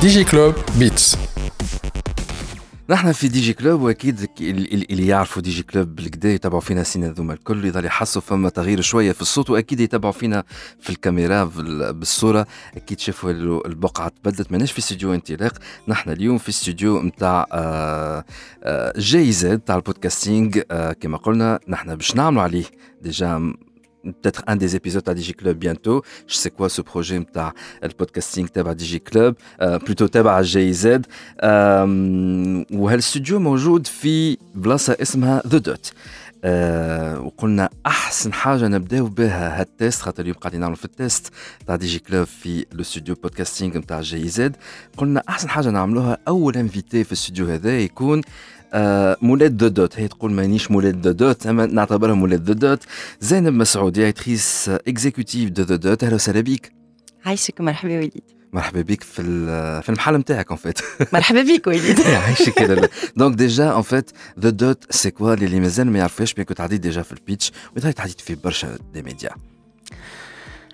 ديجي كلوب بيتس. نحن في دي جي كلوب وأكيد اللي يعرفوا دي جي كلوب بالكدا يتابعوا فينا سنة ذوما الكل يظل يحسوا فما تغيير شوية في الصوت وأكيد يتابعوا فينا في الكاميرا بالصورة. أكيد شافوا البقعة تبدلت ماناش في استوديو انطلاق. نحن اليوم في استوديو نتاع آه، آه، جي زد تاع البودكاستينغ. آه، كما قلنا نحن باش نعملوا عليه. ديجا peut-être un des épisodes à DigiClub bientôt. Je sais quoi ce projet le podcasting à DigiClub, euh, plutôt à GIZ. Euh, le studio موجود في بلاصة اسمها The Dot. أه وقلنا احسن حاجه نبداو بها هالتيست خاطر اليوم قاعدين نعملوا في التيست تاع دي جي كلوب في الاستوديو بودكاستينغ نتاع جي زد قلنا احسن حاجه نعملوها اول انفيتي في الاستوديو هذا يكون آه مولاد دو دوت. هي تقول مانيش مولاد دو دوت أما نعتبرها مولاد دو دوت. زينب مسعود ديريكتريس اكزيكوتيف دو دو دوت. أهلا وسهلا بك عايشك مرحبا وليد. مرحبا بك في في المحل نتاعك ان فيت مرحبا بك وليد. عايشك دونك ديجا ان فيت ذا دوت سي كوا اللي مازال ما يعرفوش بيان كنت عديت ديجا في البيتش وتعديت عديت في برشا دي ميديا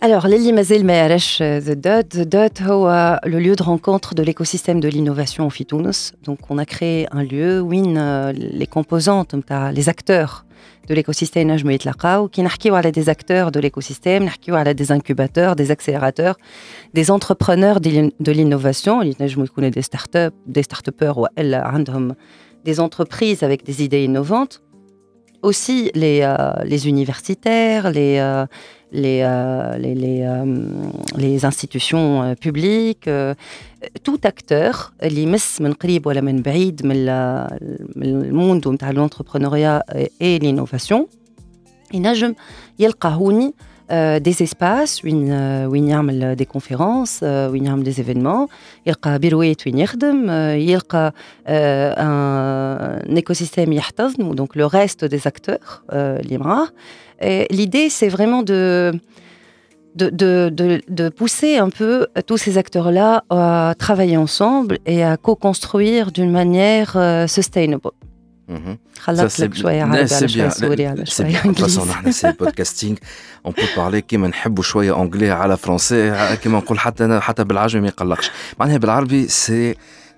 Alors, Lily Mazel Meyaresh The Dot, The Dot, le lieu de rencontre de l'écosystème de l'innovation au Fitounos. Donc, on a créé un lieu où euh, les composantes, les acteurs de l'écosystème, qui n'arrivent des acteurs de l'écosystème, n'arrivent des incubateurs, des accélérateurs, des entrepreneurs de l'innovation, des startups, des start-upers ou des entreprises avec des idées innovantes. Aussi les, euh, les universitaires, les, euh, les, euh, les, les, euh, les, institutions euh, publiques, tout acteur اللي يمس من قريب ولا من بعيد من الموند نتاع l'entrepreneuriat et l'innovation ينجم يلقى هوني des espaces وين وين يعمل des conférences وين يعمل des événements يلقى بيروات وين يخدم يلقى un écosystème يحتضن donc le reste des acteurs اللي معاه L'idée, c'est vraiment de, de, de, de, pousser un peu tous ces acteurs-là à travailler ensemble et à co-construire d'une manière خلطت لك شوية عربي على شوية سوري على شوية إنجليزي. نحن سي بودكاستينغ اون بو بارلي كيما نحبوا شوية على فرونسي كيما نقول حتى أنا حتى بالعجمي ما يقلقش. معناها بالعربي سي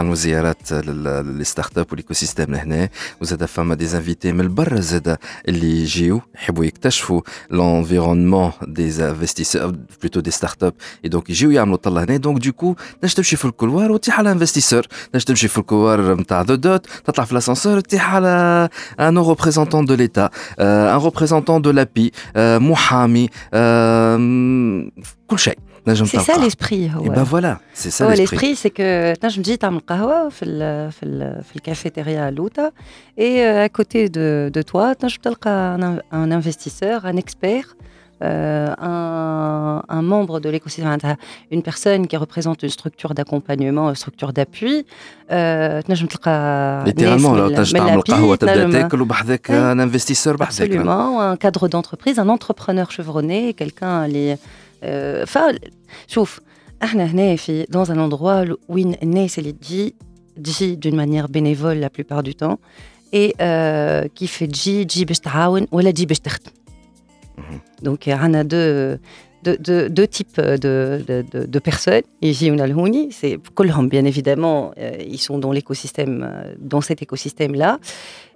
يعملوا زيارات لل لي ستارت اب والايكو سيستيم لهنا. وزاد فما دي انفيتي من برا زاد اللي يجيو يحبوا يكتشفوا لونفيرونمون دي انفستيسور بلوتو دي ستارت اب اي دونك يجيو يعملوا طلة هنا. دونك دوكو تنجم تمشي في الكولوار وتيح على انفستيسور تنجم تمشي في الكولوار نتاع ذا دوت تطلع في لاسانسور تيح على ان ريبريزونتون دو ليتا ان ريبريزونتون دو لابي محامي كل شيء. C'est ça l'esprit. Et ben voilà, c'est ça l'esprit. L'esprit, c'est que je me dis, tu as le cafétéria à Louta et à côté de, de toi, tu as un, un investisseur, un expert. Euh, un, un, membre de l'écosystème, une personne qui représente une structure d'accompagnement, une structure d'appui. Euh, Littéralement, un investisseur, Absolument, un cadre d'entreprise, un entrepreneur chevronné, quelqu'un فشوف احنا هنا في dans un endroit وين الناس اللي تجي تجي d'une manière bénévole la plupart du temps et euh, كيف تجي تجي باش تعاون ولا تجي باش تخدم donc عندنا deux deux, deux, deux types de, de, de, de personnes. Ici, on a le Houni, c'est bien évidemment, euh, ils sont dans l'écosystème, dans cet écosystème-là.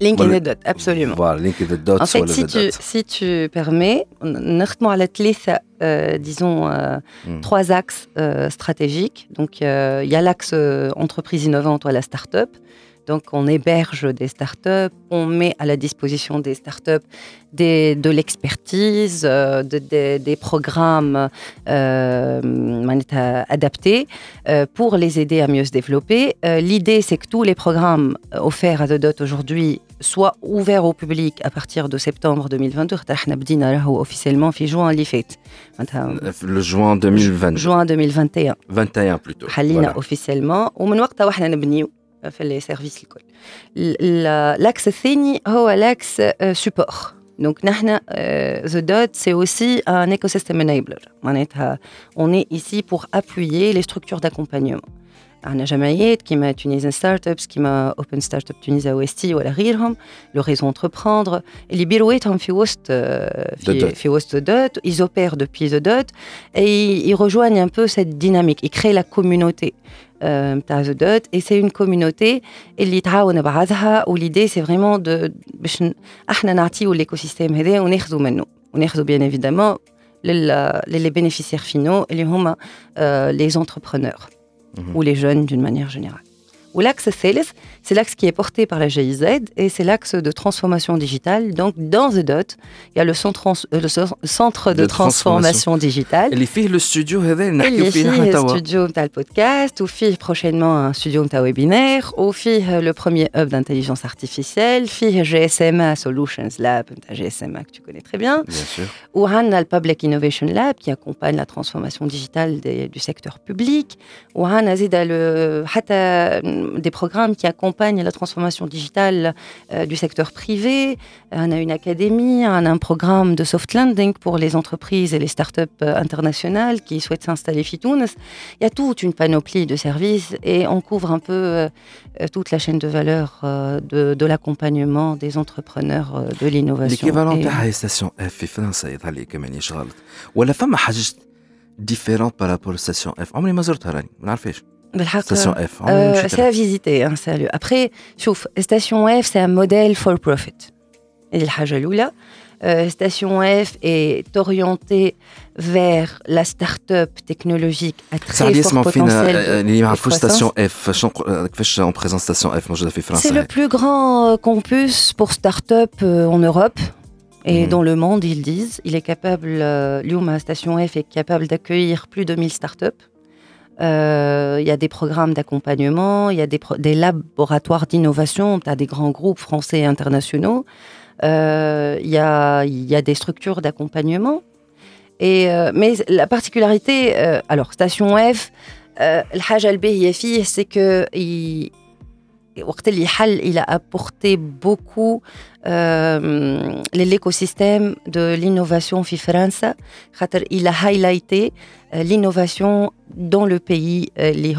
Link in the dot, absolument. Voilà, link in the dot. En fait, si tu, si tu permets, euh, disons, euh, hmm. trois axes euh, stratégiques. Donc, il y a l'axe entreprise innovante ou la start-up. Donc, on héberge des startups, on met à la disposition des startups des, de l'expertise, euh, des programmes euh, adaptés euh, pour les aider à mieux se développer. L'idée, c'est que tous les programmes offerts à The Dot aujourd'hui soient ouverts au public à partir de septembre 2022. officiellement في juin Le juin 2020. Juin 2021. 21 plutôt. حلينا officiellement ومن وقتها واحنا نبنيو في les services الكل. L'axe الثاني هو l'axe support. Donc, euh, The Dot, c'est aussi un écosystème enabler. On est ici pour appuyer les structures d'accompagnement. On a جمعيات كيما Tunisian Startups كيما Open Startup Tunisia OST ولا غيرهم le réseau entreprendre اللي بيرويتهم في وسط في, في وسط The Dot ils opèrent depuis The Dot et ils rejoignent un peu cette dynamique ils créent la communauté نتاع ذا دوت اي سي اون كوميونيتي اللي تعاون بعضها وليدي سي فريمون دو باش احنا نعطيو ليكو سيستيم هذا وناخذوا منه وناخذوا بيان ايفيدامون للي بينيفيسيير فينو اللي هما لي ou les jeunes d'une manière générale. Ou l'axe Sales, c'est l'axe qui est porté par la GIZ et c'est l'axe de transformation digitale. Donc, dans The Dot, il y a le centre, euh, le centre de, transformation. digitale. Et fait le studio, il le studio le podcast, ou fait prochainement un studio de webinaire, ou fait euh, le premier hub d'intelligence artificielle, fait GSMA Solutions Lab, GSMA que tu connais très bien. Bien sûr. Ou le Public Innovation Lab qui accompagne la transformation digitale du secteur public. Ou a le des programmes qui accompagnent la transformation digitale euh, du secteur privé. On a une académie, on a un programme de soft landing pour les entreprises et les startups euh, internationales qui souhaitent s'installer Fitounes. Il y a toute une panoplie de services et on couvre un peu euh, toute la chaîne de valeur de, de l'accompagnement des entrepreneurs de l'innovation. L'équivalent de la station F في فرنسا يظهر كمان يشغل ولا فما حاجه différente par rapport à la station F عمري ما زرتها راني ما نعرفش Station F. Euh, c'est à visiter. Hein, Après, Station F, c'est un modèle for profit. Euh, Station F est orientée vers la start-up technologique à très fort potentiel de Station F, en Station F, C'est le plus grand campus pour start-up en Europe. Et dans le monde, ils disent, il est capable, Luma Station F est capable d'accueillir plus de 1000 startups. Euh, il y a des programmes d'accompagnement, il y a des, laboratoires d'innovation, tu as des grands groupes français et internationaux, euh, il, y a, y a des structures d'accompagnement. Euh, mais la particularité, alors Station F, le c'est que il, il a apporté beaucoup euh, l'écosystème de l'innovation en France. Il a highlighté euh, l'innovation dans le pays euh, les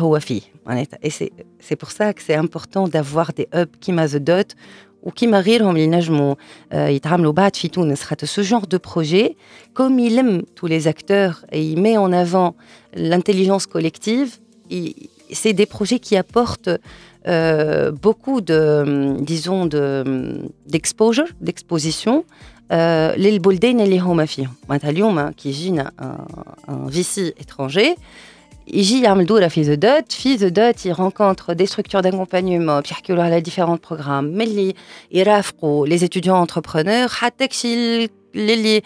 Et c'est pour ça que c'est important d'avoir des hubs qui m'a dot ou qui غيرهم اللي ينجموا يتعاملوا بعد في تونس ce genre de projet comme il aime tous les acteurs et il met en avant l'intelligence collective c'est des projets qui apportent euh, beaucoup de, disons, d'exposure, d'exposition. للبلدان اللي هما فيهم معناتها اليوم كي يجينا un VC étranger يجي يعمل دوره في ذا دوت في ذا دوت يرونكونتر دي ستركتور داكومبانيومون بيحكيو له على ديفيرونت بروغرام ملي يرافقوا لي ستوديون انتربرونور حتى كشي اللي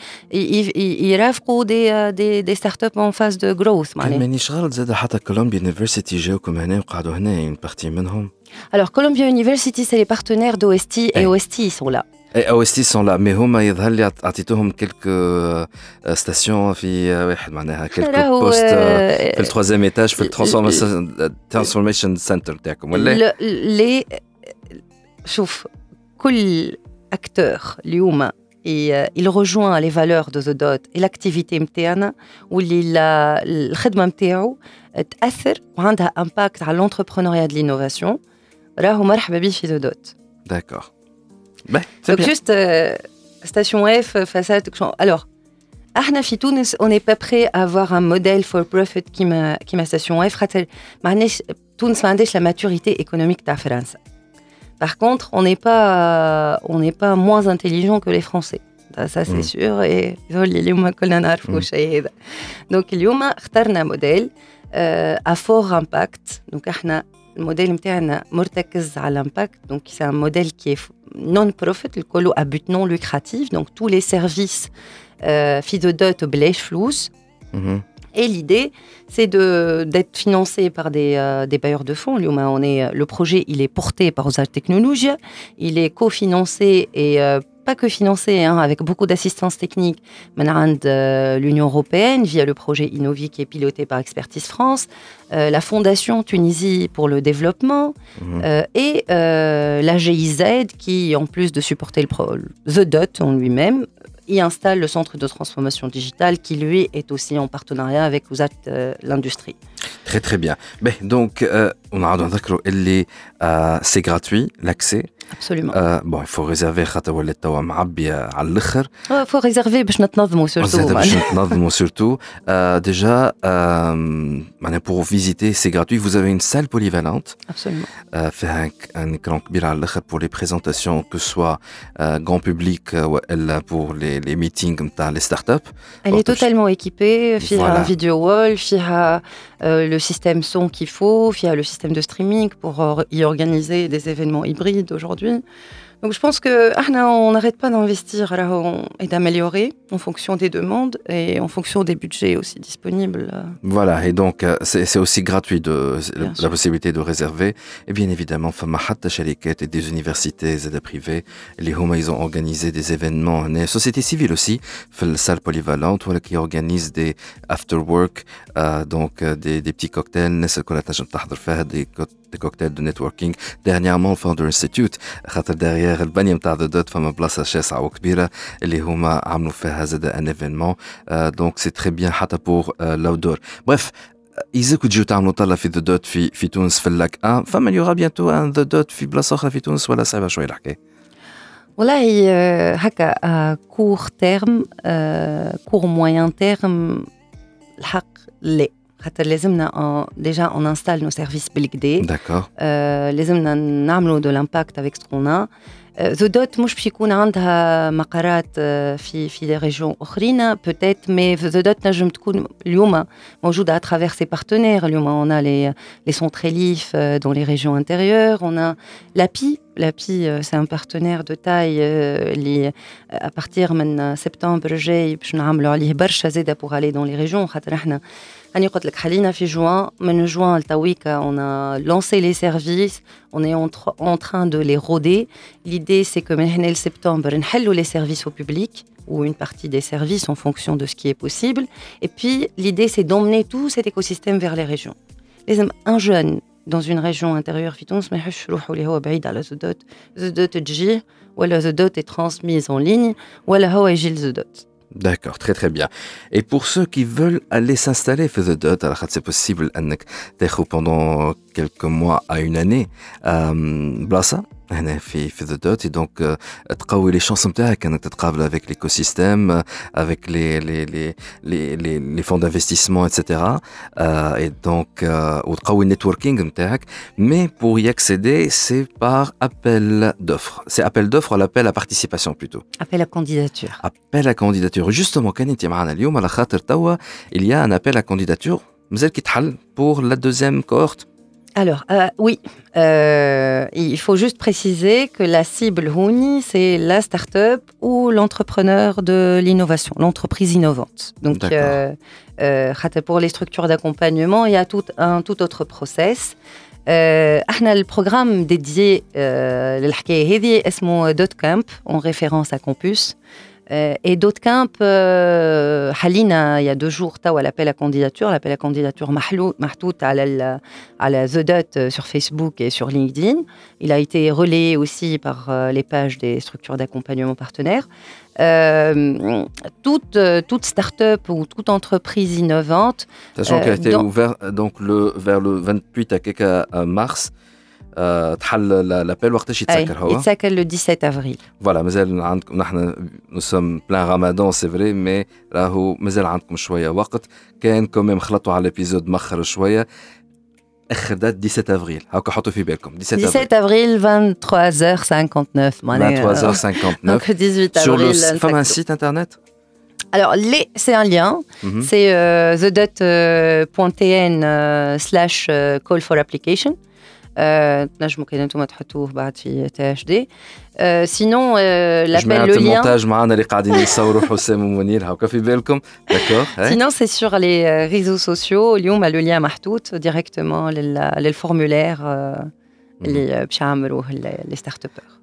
يرافقوا دي دي دي ستارت اب اون فاز دو جروث معناها مانيش غلط زاد حتى كولومبيا يونيفرسيتي جاوكم هنا وقعدوا هنا اون بارتي منهم Alors, Columbia University, c'est les partenaires d'OST et OST, ils sont là. Et OST sont là, mais هما يظهر لي عطيتوهم quelques stations في واحد معناها quelques postes في التروازيام étage في الترانسفورميشن transformation center تاعكم ولا لي شوف كل اكتور اليوم il rejoint les valeurs de The Dot et l'activité نتاعنا واللي الخدمه نتاعو تاثر وعندها امباكت على l'entrepreneuriat de l'innovation راهو مرحبا به في The Dot. D'accord. Ben, Donc bien. juste euh, station F, façade. Alors, احنا في تونس on n'est pas prêt à avoir un modèle for profit كيما كيما station F خاطر ما عندناش تونس ما عندهاش la maturité économique تاع فرنسا. Par contre, on n'est pas on n'est pas moins intelligent que les Français. Ça c'est mm. sûr et اليوم كلنا نعرفوا الشيء هذا. Donc اليوم اخترنا موديل à fort impact. Donc احنا Le modèle نتاعنا مرتكز على l'impact, donc c'est un modèle qui est non-profit, le colo à but non lucratif, donc tous les services euh, dot بلاش فلوس. Et l'idée, c'est d'être financé par des, euh, des, bailleurs de fonds. On est, le projet, il est porté par Ozal Technologies, il est cofinancé et euh, pas que financé, hein, avec beaucoup d'assistance technique de l'Union européenne via le projet Innovi qui est piloté par Expertise France, euh, la Fondation Tunisie pour le développement. Euh, et euh, la GIZ qui, en plus de supporter le The Dot en lui-même, y installe le centre de transformation digitale qui, lui, est aussi en partenariat avec l'industrie. Très très bien. Mais donc, on a c'est gratuit, l'accès. Absolument. Euh, bon, il faut réserver خاطر ولات توا معبية على الآخر. Il faut réserver باش نتنظموا surtout. باش نتنظموا surtout. Euh, déjà, euh, pour visiter, c'est gratuit. Vous avez une salle polyvalente. Absolument. Euh, faire un, un écran كبير على الآخر pour les présentations, que ce soit euh, grand public ou pour les, les meetings نتاع les startups. Elle est totalement équipée. فيها voilà. video wall, فيها euh, le système son qu'il faut, via le système de streaming pour euh, y organiser des événements hybrides aujourd'hui. Donc je pense que ah on n'arrête pas d'investir et d'améliorer en fonction des demandes et en fonction des budgets aussi disponibles. Voilà, et donc euh, c'est aussi gratuit de la possibilité de réserver. Et bien évidemment, Famahat Shaliket et des universités et des privés, les Homa, ils ont organisé des événements, des sociétés civiles aussi, la salle polyvalente, qui organise des after work, euh, donc euh, des, des petits cocktails, des des cocktails de networking. Dernièrement Founder Institute خاطر derrière البنيه نتاع ذا دوت فما بلاصة شاسعة وكبيرة اللي هما عملوا فيها زاد ان ايفينمون دونك سي تري بيان حتى بور لاودور بريف إذا تجيو تعملوا طلة في ذا دوت في في تونس في اللاك ان فما يوغا بيانتو ان ذا دوت في بلاصة أخرى في تونس ولا صعيبة شوية الحكاية. والله هكا كور تيرم كور موين تيرم الحق لا. déjà on installe nos services بالكدا d'accord لازمنا نعملوا de l'impact avec ce qu'on a ذو دوت مش باش يكون عندها مقرات في في دي ريجيون اخرين بوتيت مي ذو دوت نجم تكون اليوم موجوده à travers ses partenaires اليوم on a les les centres Elif dans les régions intérieures on a l'API l'API c'est un partenaire de taille اللي à partir من سبتمبر جاي باش نعملوا عليه برشا زاده pour aller dans les régions خاطر احنا راني قلت لك حلينا في جوان من جوان لتويكا on a lancé les services on est en, en train de les roder l'idée c'est que من هنا لسبتمبر نحلوا les services au public ou une partie des services en fonction de ce qui est possible et puis l'idée c'est d'emmener tout cet écosystème vers les régions لازم un jeune dans une région intérieure في تونس ما يحبش يروحوا اللي هو بعيد على زودوت زودوت تجيه ولا زودوت est transmise en ligne ولا هو يجي لزودوت D'accord, très très bien. Et pour ceux qui veulent aller s'installer, c'est possible pendant quelques mois à une année, euh, Blassa, هنا في في ذا دوت دونك تقوي لي شانس نتاعك انك تتقابل افيك ليكوسيستيم افيك لي لي لي لي لي لي فون دانفستيسمون اتسيتيرا اي دونك وتقوي النيتوركينغ نتاعك مي بور y accéder c'est par appel d'offres c'est appel d'offres ou l'appel à participation plutôt appel à candidature appel à candidature justement كان انت معنا اليوم على خاطر توا il y a un appel à candidature مازال كيتحل pour la deuxième cohorte Alors, euh, oui, euh, il faut juste préciser que la cible Houni, c'est la start-up ou l'entrepreneur de l'innovation, l'entreprise innovante. Donc, euh, pour les structures d'accompagnement, il y a tout un tout autre process. Euh, le programme dédié à euh, Dotcamp, en référence à Campus et d'autres camps, euh, Halina, il y a deux jours, tu as l'appel à candidature, l'appel à candidature Mahtout à la The Dot euh, sur Facebook et sur LinkedIn. Il a été relayé aussi par les pages des structures d'accompagnement partenaires. toute, toute start-up ou toute entreprise innovante. Sachant qu'elle a été ouverte donc, le, vers le 28 à mars. تحل لابيل وقتاش يتسكر هو؟ يتسكر لو 17 افريل فوالا مازال عندكم نحن نو سوم بلان رمضان سي فري مي راهو مازال عندكم شويه وقت كان كوميم خلطوا على الابيزود مخر شويه اخر دات 17 افريل هاكا حطوا في بالكم 17 افريل 23h59 معناها 23h59 donc 18 avril فما un site internet Alors, les, c'est un lien. Mm-hmm. C'est euh, thedot.tn euh, slash euh, call for application. تنجموا كاين أنتم تحطوه بعد في تي اش دي. سينون لابيل لو لien المونتاج معنا اللي قاعدين يصوروا حسام ومنير هاكا في بالكم؟ داكور سينون سي سور لي ريزو سوسيو اليوم لو لien محطوط ديريكتومون للفورمulaire اللي باش يعملوه لي ستارت ابر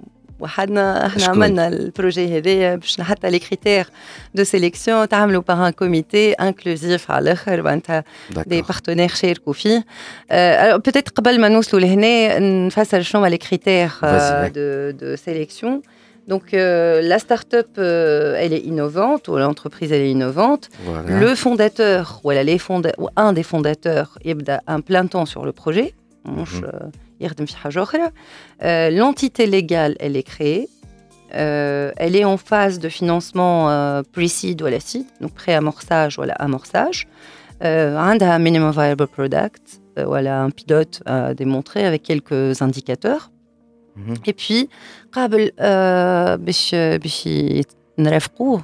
وحدنا احنا عملنا البروجي هذايا باش حتى لي كريتير دو سيليكسيون تعملوا باغ ان كوميتي انكلوزيف على الاخر معناتها دي بارتنير شاركوا فيه بوتيت قبل ما نوصلوا لهنا نفسر شنو لي كريتير دو دو سيليكسيون Donc euh, la start-up, euh, elle est innovante, ou l'entreprise, elle est innovante. Voilà. Le fondateur, ou, elle, les fonda ou un des fondateurs, il a un plein temps sur le projet. Mm -hmm. Euh, l'entité légale, elle est créée. Euh, elle est en phase de financement euh, pre-seed ou la seed, donc pré-amorçage ou amorçage. Euh, un minimum viable product, euh, voilà un pilote à démontrer avec quelques indicateurs. Mm -hmm. Et puis, قبل باش باش نرافقوه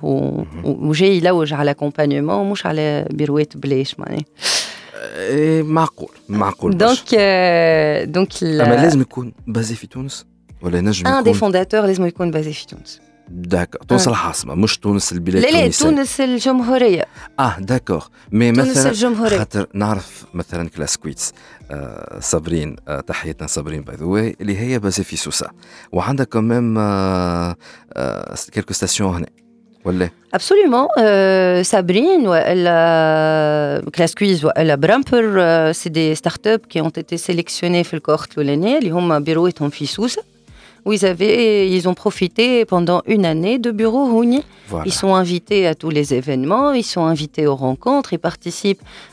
وجاي يلوج على l'accompagnement مش على بيروات بلاش معناها معقول معقول دونك دونك أما لازم يكون بازي في تونس ولا نجم ان دي فونداتور لازم يكون بازي في تونس. داكور تونس العاصمة مش تونس البلاد لا لا تونس الجمهورية. آه داكور مي مثلا تونس الجمهورية. خاطر نعرف مثلا كلاسكويتس آه صابرين آه تحياتنا صابرين باي ذا اللي هي بازي في سوسة. وعندها كمان آه آه كيلكو ستاسيون هنا. ولا Absolument. Euh, Sabrine, elle a Class Quiz, elle a Bramper, euh, c'est des startups qui ont été sélectionnées في الكورت الأولانية اللي هما بيروتهم في سوسة où ils, avaient, ils ont profité pendant une année de bureau Houni. Voilà. Ils sont invités à tous les événements, ils sont invités aux rencontres, ils participent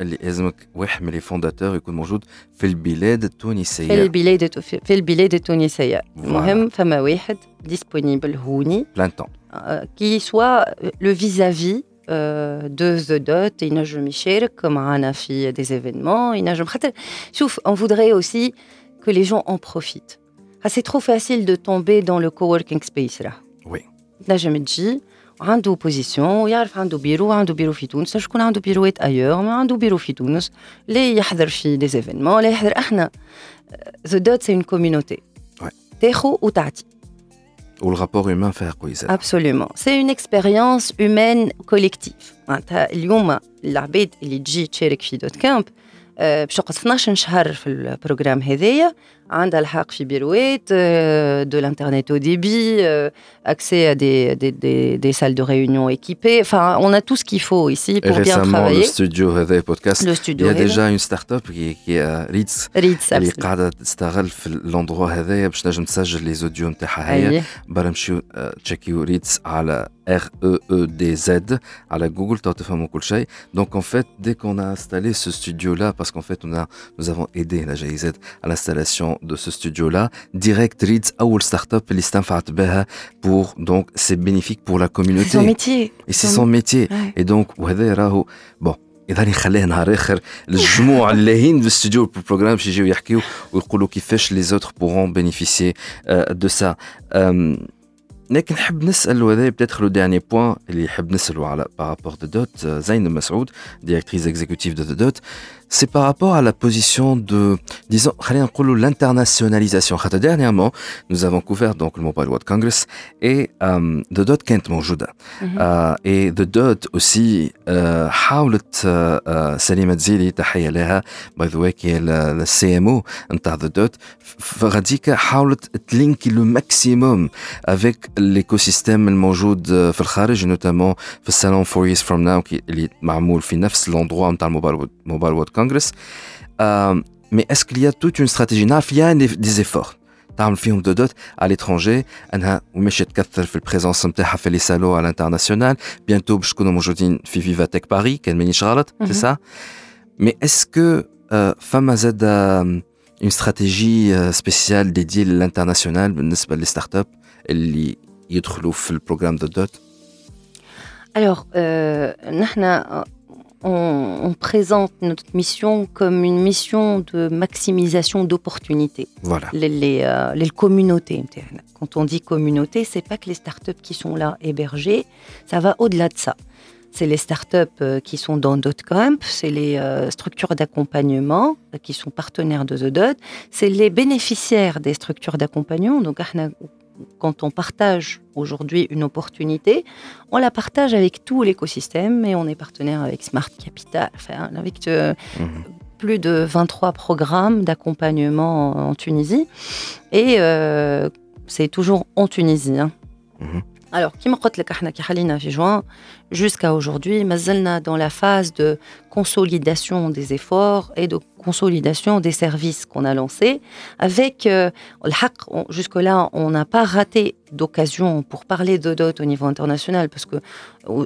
اللي لازمك واحد من لي فونداتور يكون موجود في البلاد التونسيه في البلاد في البلاد التونسيه المهم فما واحد ديسپونيبل هوني بلان تون كي سوا لو فيزافي de The Dot ينجم يشارك معنا في des événements ينجم خاطر شوف on voudrait aussi que les gens en profitent. Ah, c'est trop facile de tomber dans le coworking space là. Oui. نجم تجي عنده بوزيسيون يعرف عنده بيرو عنده بيرو في تونس شكون عنده بيروات ايور ما عنده بيرو في تونس لا يحضر في دي ايفينمون لا يحضر أحنا. ذا دوت سي اون كوميونيتي تاخو وتعطي والغابور هيومان فيها قوي زاد ابسوليومون سي اون اكسبيريونس هيومان كوليكتيف معناتها اليوم العباد اللي تجي تشارك في دوت كامب باش تقعد 12 شهر في البروجرام هذايا عندها الحق في بيروات دو l'Internet au débit, accès à des, des, des, des salles de réunion équipées. Enfin, on a tout ce qu'il faut ici pour Et bien travailler. le studio هذا podcast, le studio il y a déjà une start-up qui, qui est Ritz Ritz اللي قاعدة تستغل في الاندروا هذايا باش تنجم تسجل لي زوديو نتاعها هي برا نمشيو تشيكيو ريتس على R E E D Z على جوجل تفهموا كل شيء. Donc en fait, dès qu'on a installé ce studio là, parce qu'en fait on a, nous avons aidé la GIZ à l'installation de ce studio-là, Direct Reads ou startup الاستنفعت بها pour donc c'est bénéfique pour la communauté. C'est son métier. Et c'est son métier. Ouais. Et donc وهذا راهو bon اذا نخليه نهار اخر الجموع اللاهين في الاستوديو البروجرام باش يجيو يحكيو ويقولوا كيفاش لي زوتر بورون بينيفيسيي دو سا لكن نحب نسال وهذا بتاتخ لو ديرني بوان اللي يحب نسالو على بارابور دو دوت زين مسعود ديريكتريس اكزيكوتيف دو دوت c'est par rapport à la position de, disons, l'internationalisation. Dernièrement, nous avons couvert donc le Mobile World Congress et euh, The Dot Kent موجودة. et The Dot aussi حاولت سليمة زيلي تحية لها by the way qui est le CMO نتاع The Dot غاديكا حاولت تلينكي le maximum avec l'écosystème الموجود في الخارج notamment في السالون Four Years From Now اللي معمول في نفس l'endroit نتاع الموبايل World Congress euh, mais est-ce qu'il y a toute une stratégie il y a des efforts تعمل فيهم دو دوت à l'étranger انها ومشي تكثر في البريزونس نتاعها في لي سالو على الانترناسيونال بيانتو باش تكونوا موجودين في فيفاتيك باري كان مانيش غلط سي سا مي اسكو فما زاد اون استراتيجي سبيسيال ديدي للانترناسيونال بالنسبه للستارت اب اللي يدخلوا في البروغرام دو دوت Alors, euh, on, présente notre mission comme une mission de maximisation d'opportunités. Voilà. Les, euh, communautés. Quand on dit communauté, c'est pas que les startups qui sont là hébergées, ça va au-delà de ça. C'est les startups euh, qui sont dans DotCamp, c'est les euh, structures d'accompagnement qui sont partenaires de The Dot, c'est les bénéficiaires des structures d'accompagnement. Donc, quand on partage aujourd'hui une opportunité, on la partage avec tout l'écosystème et on est partenaire avec Smart Capital, enfin, avec euh, mhm. plus de 23 programmes d'accompagnement en, Tunisie. Et euh, c'est toujours en Tunisie. Hein. Mhm. Alors, jusqu'à aujourd'hui, mazalna dans la phase de consolidation des efforts et de consolidation des services qu'on a lancés. Avec euh, jusque-là, on n'a pas raté d'occasion pour parler de DOT au niveau international, parce que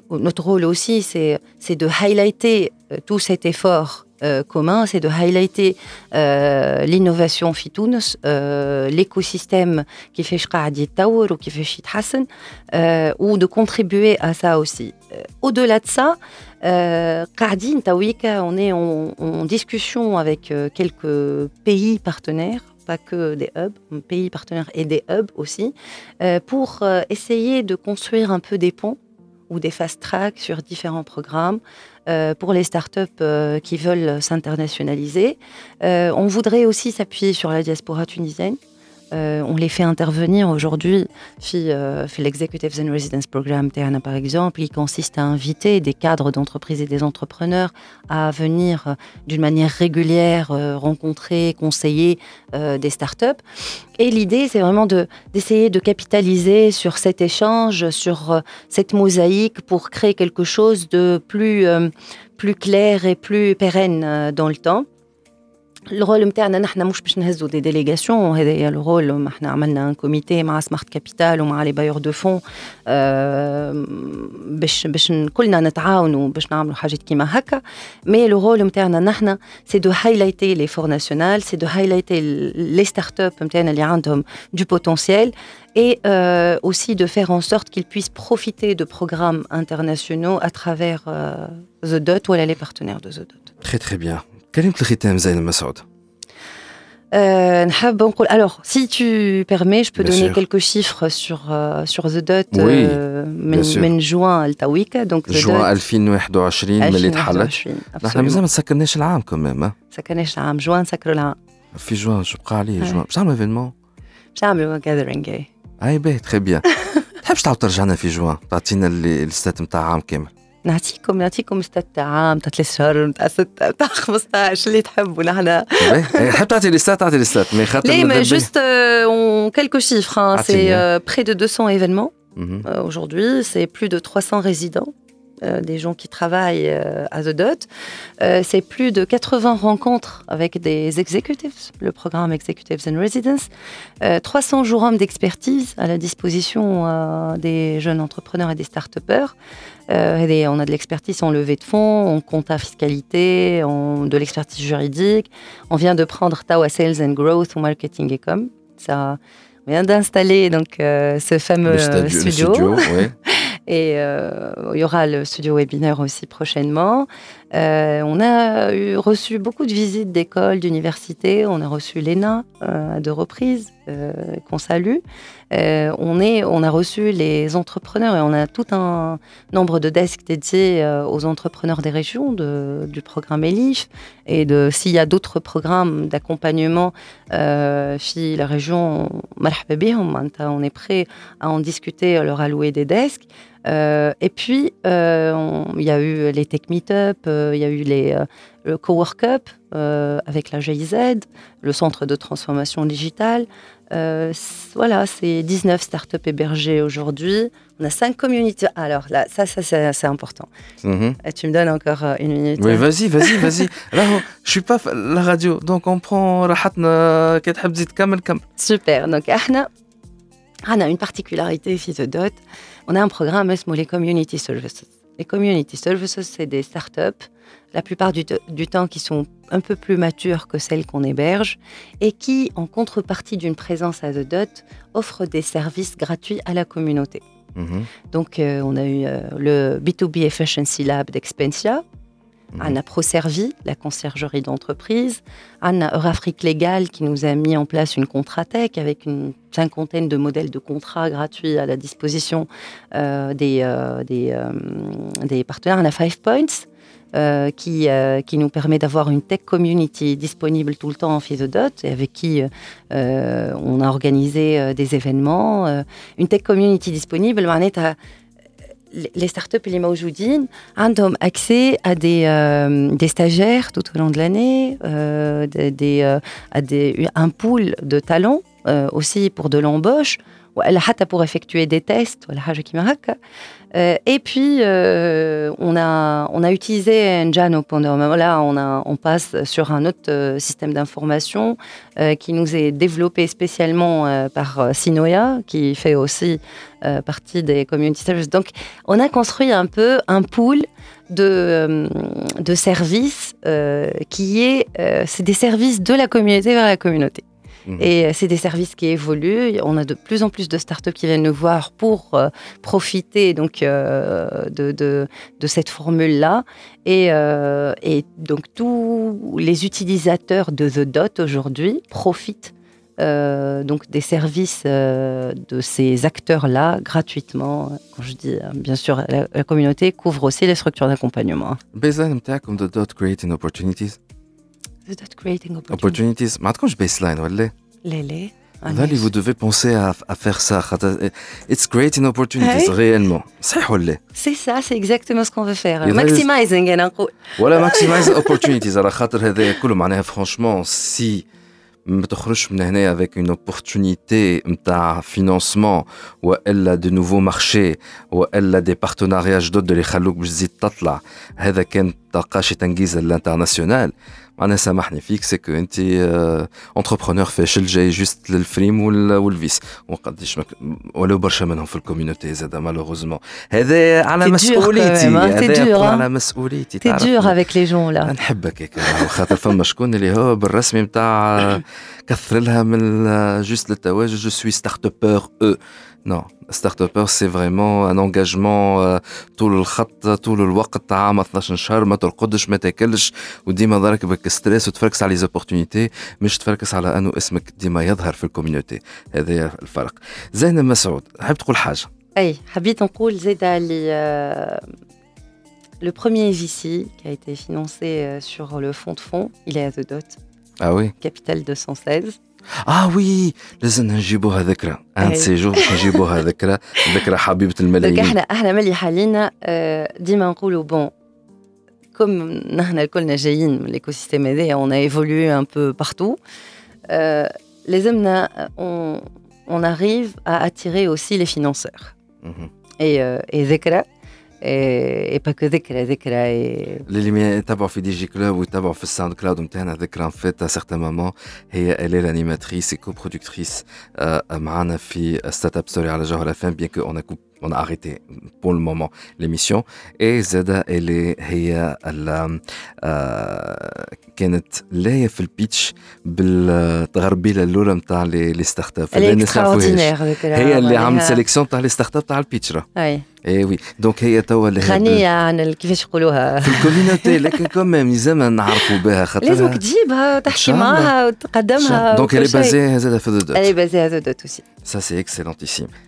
notre rôle aussi, c'est de highlighter euh, tout cet effort euh, commun, c'est de highlighter euh, l'innovation fitounes, euh, l'écosystème qui fait Shqaadi Tower ou qui fait Shit Hassan, ou de contribuer à ça aussi. Au-delà de ça, Qadi Tawika, on est en, discussion avec quelques pays partenaires pas que des hubs, pays partenaires et des hubs aussi, pour essayer de construire un peu des ponts ou des fast tracks sur différents programmes euh, pour les startups euh, qui veulent s'internationaliser. Euh, on voudrait aussi s'appuyer sur la diaspora tunisienne. On les fait intervenir aujourd'hui fait l'Executives and Residence Program Terna par exemple, qui consiste à inviter des cadres d'entreprises et des entrepreneurs à venir d'une manière régulière rencontrer, conseiller des startups. Et l'idée, c'est vraiment d'essayer de, capitaliser sur cet échange, sur euh, cette mosaïque pour créer quelque chose de plus, euh, plus clair et plus pérenne euh, dans le temps. الرول نتاعنا نحن مش باش نهزوا دي ديليغاسيون هذايا الرول احنا عملنا ان كوميتي مع سمارت كابيتال ومع لي بايور دو فون باش باش كلنا نتعاونوا باش نعملوا حاجات كيما هكا مي لو رول نتاعنا نحن سي دو هايلايتي لي فور ناسيونال سي دو هايلايتي لي ستارت اب نتاعنا اللي عندهم دو بوتونسيال et euh, aussi de faire en sorte qu'ils puissent profiter de programmes internationaux à travers euh, The Dot ou les partenaires de The Dot. Très très bien. كلمة الختام زين مسعود. Euh, alors, si tu permets, je peux donner quelques chiffres sur, euh, sur The Dot oui, من juin التويكا donc juin 2021 ملي تحلت نحن مازال ما سكرناش العام كمان ما سكرناش العام جوان سكروا العام في جوان شو بقى عليه جوان باش نعملوا ايفينمون باش نعملوا جاذرينغ اي باهي تخي بيان تحبش تعاود ترجعنا في جوان تعطينا الستات نتاع عام كامل نعطيكم نعطيكم ستة عام تاع ثلاث شهور نتاع ستة نتاع 15 اللي تحبوا نحن حب تعطي لي ستات تعطي لي ستات مي خاطر لي مي جوست اون كيلكو شيفر سي près de 200 événements euh, aujourd'hui c'est plus de 300 résidents Euh, des gens qui travaillent euh, à The Dot. Euh, c'est plus de 80 rencontres avec des executives, le programme Executives and Residence. 300 jours hommes d'expertise à la disposition des jeunes entrepreneurs et des start-upers. on a de l'expertise en levée de fonds, en compta fiscalité, en, de l'expertise juridique. On vient de prendre Tawa Sales and Growth ou Marketing et Com. Ça, on vient d'installer donc ce fameux studio. studio Et euh, il y aura le studio webinaire aussi prochainement. on a eu, reçu beaucoup de visites d'écoles, d'universités. On a reçu l'ENA à deux reprises, qu'on salue. on, a reçu les entrepreneurs et on a tout un nombre de desks dédiés aux entrepreneurs des régions du programme ELIF et s'il y a d'autres programmes d'accompagnement euh, la région on est prêt à en discuter, leur allouer des desks. Euh, et puis, euh, il y a eu les Tech Meetup, euh, il y a eu les, le Cowork Up avec la GIZ, le Centre de transformation digitale. voilà, c'est 19 startups hébergées aujourd'hui. On a 5 communautés. Alors là, ça, ça c'est important. Mhm. Tu me donnes encore une minute. Oui, vas-y, vas-y, vas-y. là, je suis pas la radio, donc on prend Super. Donc, on a une particularité, Dot on a un programme les Community Services. Les Community Services, c'est des startups, la plupart du, temps qui sont un peu plus matures que celles qu'on héberge et qui, en contrepartie d'une présence à The Dot, offrent des services gratuits à la communauté. Mhm. Donc, euh, on a eu euh, le B2B Efficiency Lab d'Expensia, Anna ProServi, la conciergerie d'entreprise. Anna Eurafrique Légal qui nous a mis en place une Contratech avec une cinquantaine de modèles de contrats gratuits à la disposition euh, des, euh, euh, des, partenaires. Anna Five Points. qui, qui nous permet d'avoir une tech community disponible tout le temps en Dot et avec qui on a organisé des événements. une tech community disponible, les startups et les maoujoudines ont accès à des, euh, des, stagiaires tout au long de l'année, euh, euh, à des, un pool de talents aussi pour de l'embauche, pour effectuer des tests, euh, et puis, euh, on, a, on a utilisé Njano pendant. Là, on, on passe sur un autre euh, système d'information qui nous est développé spécialement par Sinoia, qui fait aussi partie des community services. Donc, on a construit un peu un pool de, de services qui est. c'est des services de la communauté vers la communauté. Mhm. Et euh, c'est des services qui évoluent. On a de plus en plus de startups qui viennent nous voir pour euh, profiter donc euh, de, de, de, cette formule-là. Et, et, donc tous les utilisateurs de The Dot aujourd'hui profitent donc des services de ces acteurs-là gratuitement. Quand je dis bien sûr la, communauté couvre aussi les structures d'accompagnement. The Dot Creating Opportunities The Dot Creating Opportunities. Opportunities. ما عندكمش baseline ولا؟ لا لا Là, vous devez penser à, à, faire ça. It's creating opportunities, hey. réellement. C'est ça, c'est exactement ce qu'on veut faire. Maximizing, Voilà, maximize opportunities. على خاطر هذا كله معناها franchement, si ما تخرجش من هنا avec une opportunité نتاع financement والا de nouveaux marchés والا des partenariats جدد اللي يخلوك باش تزيد تطلع هذا كان تلقاش تنجيز الانترناسيونال معناها سامحني فيك سي كو انت اونتربرونور فاشل جاي جوست للفريم والفيس. وقديش ولو برشا منهم في الكوميونيتي زاد مالوغوزمون هذا على مسؤوليتي هذا على مسؤوليتي تي دور افيك لي جون لا نحبك هيك خاطر فما شكون اللي هو بالرسمي نتاع كثر لها من جوست للتواجد جو سوي ستارت ابور أو Non, start-upper, c'est vraiment un engagement euh, tout le خط طول الوقت عام 12 شهر ما ترقدش ما تاكلش وديما ضرك بك ستريس وتفركس على لي زوبورتونيتي مش تفركس على انه اسمك ديما يظهر في الكوميونيتي هذا الفرق زينب مسعود حاب تقول حاجه اي حبيت نقول زيد اللي Le premier VC qui a été financé euh, sur le fonds de fonds, il est à The Dot. Ah oui Capital 216. اه وي لازم نجيبوها ذكرى عند سيجور نجيبوها ذكرى ذكرى حبيبه الملايين احنا احنا ملي حالينا آه، ديما نقولوا بون كوم نحن الكلنا جايين من الايكو سيستيم هذايا اون ايفولوي ان بو بارتو لازمنا اون اريف ا اتيري اوسي لي فينانسور اي ذكرى اي با كو ذكرى ذكرى اللي يتابعوا في دي جي كلوب ويتابعوا في الساوند كلاود نتاعنا ذكرى فيت سيغتان مومون هي الي لانيماتريس كو برودكتريس معنا في ستارت اب ستوري على جوهر اف ام بيان كو اون on a arrêté pour le moment l'émission et Zeda elle est هي كانت لايه في البيتش بالتغربيله الاولى نتاع لي ستارت اب هي اللي عملت سيليكسيون تاع لي ستارت اب تاع البيتش راه اي اي وي دونك هي توا اللي غنية عن كيفاش يقولوها في الكوميونيتي لكن كوميم لازم نعرفوا بها خاطر لازمك تجيبها وتحكي معها وتقدمها دونك اللي بازي زاد في دوت اللي بازي في دوت aussi ça c'est excellentissime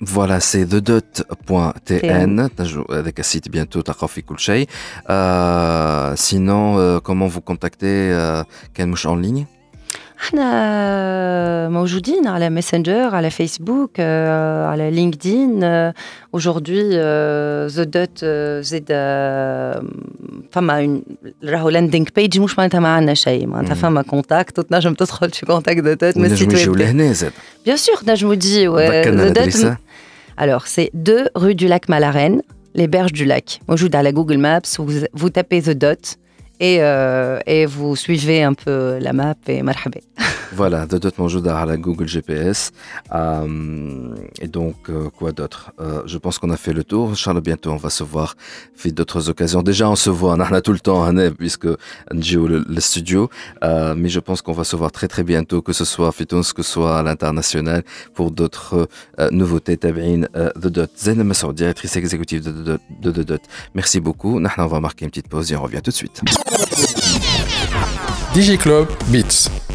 Voilà, c'est thedot.tn. Avec un site bientôt, tu as Sinon, euh, comment vous contacter euh, Ken en ligne? احنا موجودين على ماسنجر على فيسبوك على لينكدين aujourd'hui ذا دوت زيد فما راهو لاندينغ بيج مش معناتها ما عندنا شيء معناتها فما كونتاكت وتنجم تدخل في كونتاكت ذا دوت من السيت ويب لهنا زاد بيان سور نجمو تجي ذا دوت Alors, c'est 2 rue du lac Malarène, les berges du lac. Mojoud à la Google Maps, vous, vous tapez The Dot et, euh, et vous suivez un peu la map et marhabé. Voilà, d'autres Manjouda à la Google GPS. Euh, et donc, euh, quoi d'autre? Euh, Je pense qu'on a fait le tour. Charles, bientôt, on va se voir. Fait d'autres occasions. Déjà, on se voit. On a tout le temps, hein, puisque Njo le, le studio. Euh, mais je pense qu'on va se voir très, très bientôt, que ce soit à Fitons, que ce soit à l'international, pour d'autres euh, nouveautés. Tabine, The Dot. Zainab Massoud, directrice exécutive de The Dot. Merci beaucoup. on va marquer une petite pause et on revient tout de suite. DigiClub Beats.